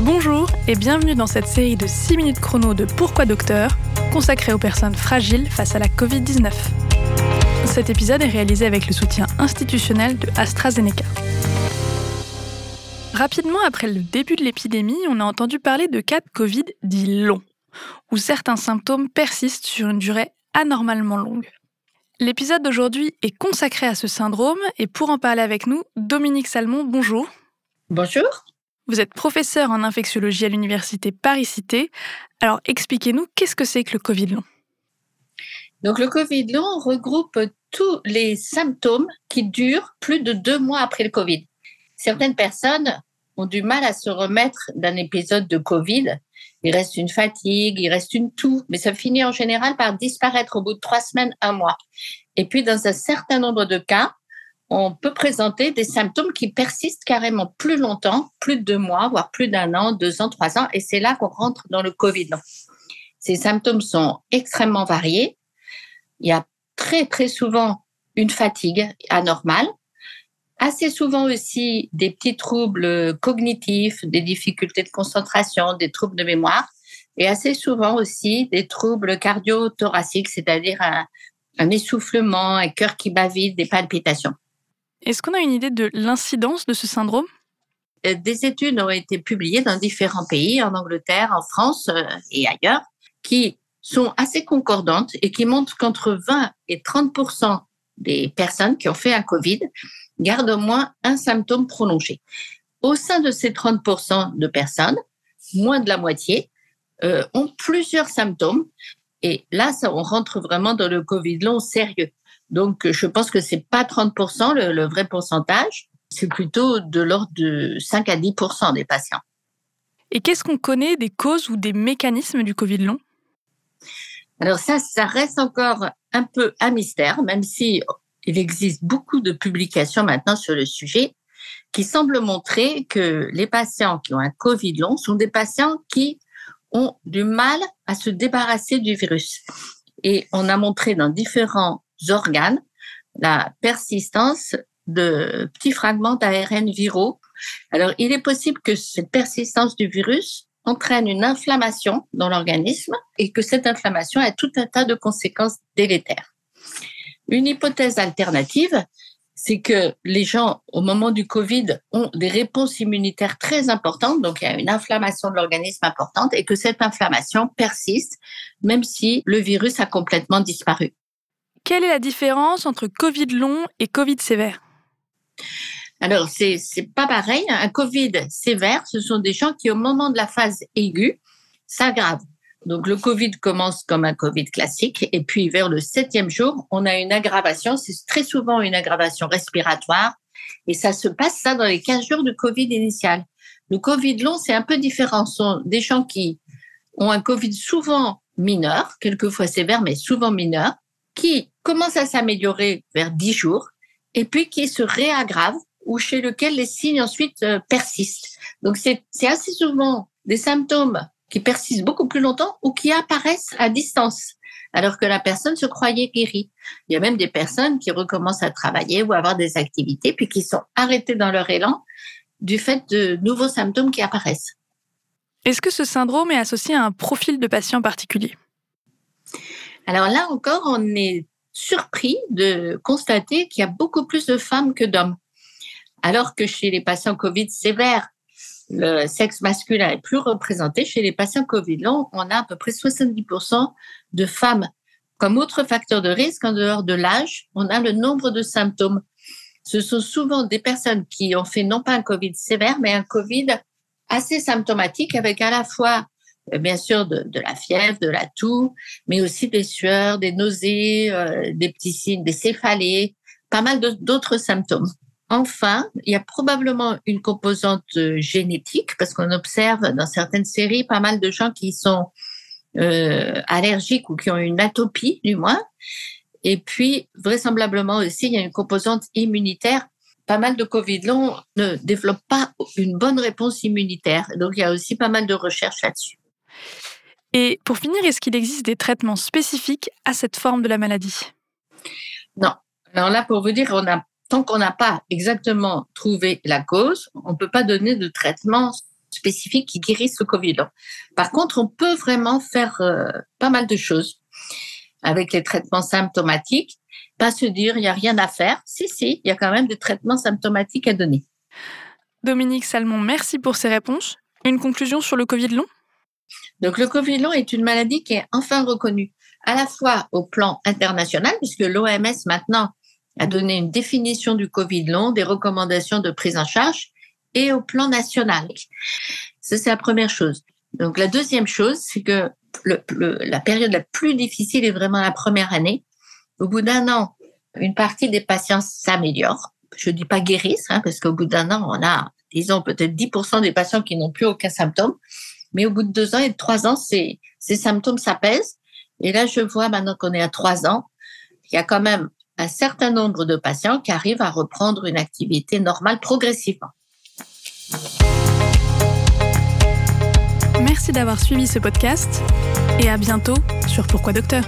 Bonjour et bienvenue dans cette série de 6 minutes chrono de Pourquoi Docteur, consacrée aux personnes fragiles face à la Covid-19. Cet épisode est réalisé avec le soutien institutionnel de AstraZeneca. Rapidement après le début de l'épidémie, on a entendu parler de cas de Covid dits longs, où certains symptômes persistent sur une durée anormalement longue. L'épisode d'aujourd'hui est consacré à ce syndrome et pour en parler avec nous, Dominique Salmon, bonjour. Bonjour. Vous êtes professeur en infectiologie à l'université Paris-Cité. Alors expliquez-nous, qu'est-ce que c'est que le Covid long? Donc le Covid long regroupe tous les symptômes qui durent plus de deux mois après le Covid. Certaines personnes ont du mal à se remettre d'un épisode de Covid il reste une fatigue, il reste une toux, mais ça finit en général par disparaître au bout de trois semaines, un mois. Et puis, dans un certain nombre de cas, on peut présenter des symptômes qui persistent carrément plus longtemps, plus de deux mois, voire plus d'un an, deux ans, trois ans, et c'est là qu'on rentre dans le Covid. Ces symptômes sont extrêmement variés. Il y a très, très souvent une fatigue anormale, assez souvent aussi des petits troubles cognitifs, des difficultés de concentration, des troubles de mémoire, et assez souvent aussi des troubles cardio-thoraciques, c'est-à-dire un, essoufflement, un cœur qui bat vite, des palpitations. Est-ce qu'on a une idée de l'incidence de ce syndrome? Euh, Des études ont été publiées dans différents pays, en Angleterre, en France euh, et ailleurs, qui sont assez concordantes et qui montrent qu'entre 20 et 30% des personnes qui ont fait un Covid gardent au moins un symptôme prolongé. Au sein de ces 30% de personnes, moins de la moitié euh, ont plusieurs symptômes. Et là, ça, on rentre vraiment dans le Covid long sérieux. Donc, je pense que c'est pas 30% le, le vrai pourcentage, c'est plutôt de l'ordre de 5 à 10% des patients. Et qu'est-ce qu'on connaît des causes ou des mécanismes du Covid long? Alors ça, ça reste encore un peu un mystère, même si il existe beaucoup de publications maintenant sur le sujet qui semblent montrer que les patients qui ont un Covid long sont des patients qui ont du mal à se débarrasser du virus. Et on a montré dans différents organes la persistance de petits fragments d'ARN viraux. Alors, il est possible que cette persistance du virus entraîne une inflammation dans l'organisme et que cette inflammation a tout un tas de conséquences délétères. Une hypothèse alternative, c'est que les gens, au moment du Covid, ont des réponses immunitaires très importantes, donc il y a une inflammation de l'organisme importante, et que cette inflammation persiste, même si le virus a complètement disparu. Quelle est la différence entre Covid long et Covid sévère? Alors, c'est, c'est pas pareil. Un Covid sévère, ce sont des gens qui, au moment de la phase aiguë, s'aggravent. Donc le Covid commence comme un Covid classique et puis vers le septième jour, on a une aggravation. C'est très souvent une aggravation respiratoire et ça se passe ça dans les 15 jours du Covid initial. Le Covid long, c'est un peu différent. Ce sont des gens qui ont un Covid souvent mineur, quelquefois sévère, mais souvent mineur, qui commencent à s'améliorer vers 10 jours et puis qui se réaggravent ou chez lequel les signes ensuite euh, persistent. Donc c'est assez souvent des symptômes qui persistent beaucoup plus longtemps ou qui apparaissent à distance, alors que la personne se croyait guérie. Il y a même des personnes qui recommencent à travailler ou à avoir des activités, puis qui sont arrêtées dans leur élan du fait de nouveaux symptômes qui apparaissent. Est-ce que ce syndrome est associé à un profil de patient particulier? Alors là encore, on est surpris de constater qu'il y a beaucoup plus de femmes que d'hommes. Alors que chez les patients Covid sévères, le sexe masculin est plus représenté. Chez les patients Covid long, on a à peu près 70% de femmes. Comme autre facteur de risque, en dehors de l'âge, on a le nombre de symptômes. Ce sont souvent des personnes qui ont fait non pas un Covid sévère, mais un Covid assez symptomatique avec à la fois, bien sûr, de, la fièvre, de la toux, mais aussi des sueurs, des nausées, euh, des petits signes, des céphalées, pas mal d'autres symptômes. Enfin, il y a probablement une composante euh, génétique parce qu'on observe dans certaines séries pas mal de gens qui sont euh, allergiques ou qui ont une atopie du moins. Et puis, vraisemblablement aussi, il y a une composante immunitaire. Pas mal de Covid long ne développent pas une bonne réponse immunitaire. Donc, il y a aussi pas mal de recherches là-dessus. Et pour finir, est-ce qu'il existe des traitements spécifiques à cette forme de la maladie? Non. Alors là, pour vous dire, on n'a tant qu'on n'a pas exactement trouvé la cause, on ne peut pas donner de traitement spécifique qui guérisse le Covid long. Par contre, on peut vraiment faire euh, pas mal de choses avec les traitements symptomatiques. Pas se dire, il n'y a rien à faire. Si, si, il y a quand même des traitements symptomatiques à donner. Dominique Salmon, merci pour ces réponses. Une conclusion sur le Covid long? Donc, le Covid long est une maladie qui est enfin reconnue à la fois au plan international, puisque l'OMS maintenant a donné une définition du Covid long, des recommandations de prise en charge, et au plan national. Ça, c'est la première chose. Donc, la deuxième chose, c'est que la période la plus difficile est vraiment la première année. Au bout d'un an, une partie des patients s'améliore. Je dis pas guérissent, hein, parce qu'au bout d'un an, on a, disons, peut-être 10% des patients qui n'ont plus aucun symptôme. Mais au bout de deux ans et de trois ans, ces, symptômes s'apaisent. Et là, je vois maintenant qu'on est à trois ans, il y a quand même un certain nombre de patients qui arrivent à reprendre une activité normale progressivement. Merci d'avoir suivi ce podcast et à bientôt sur Pourquoi Docteur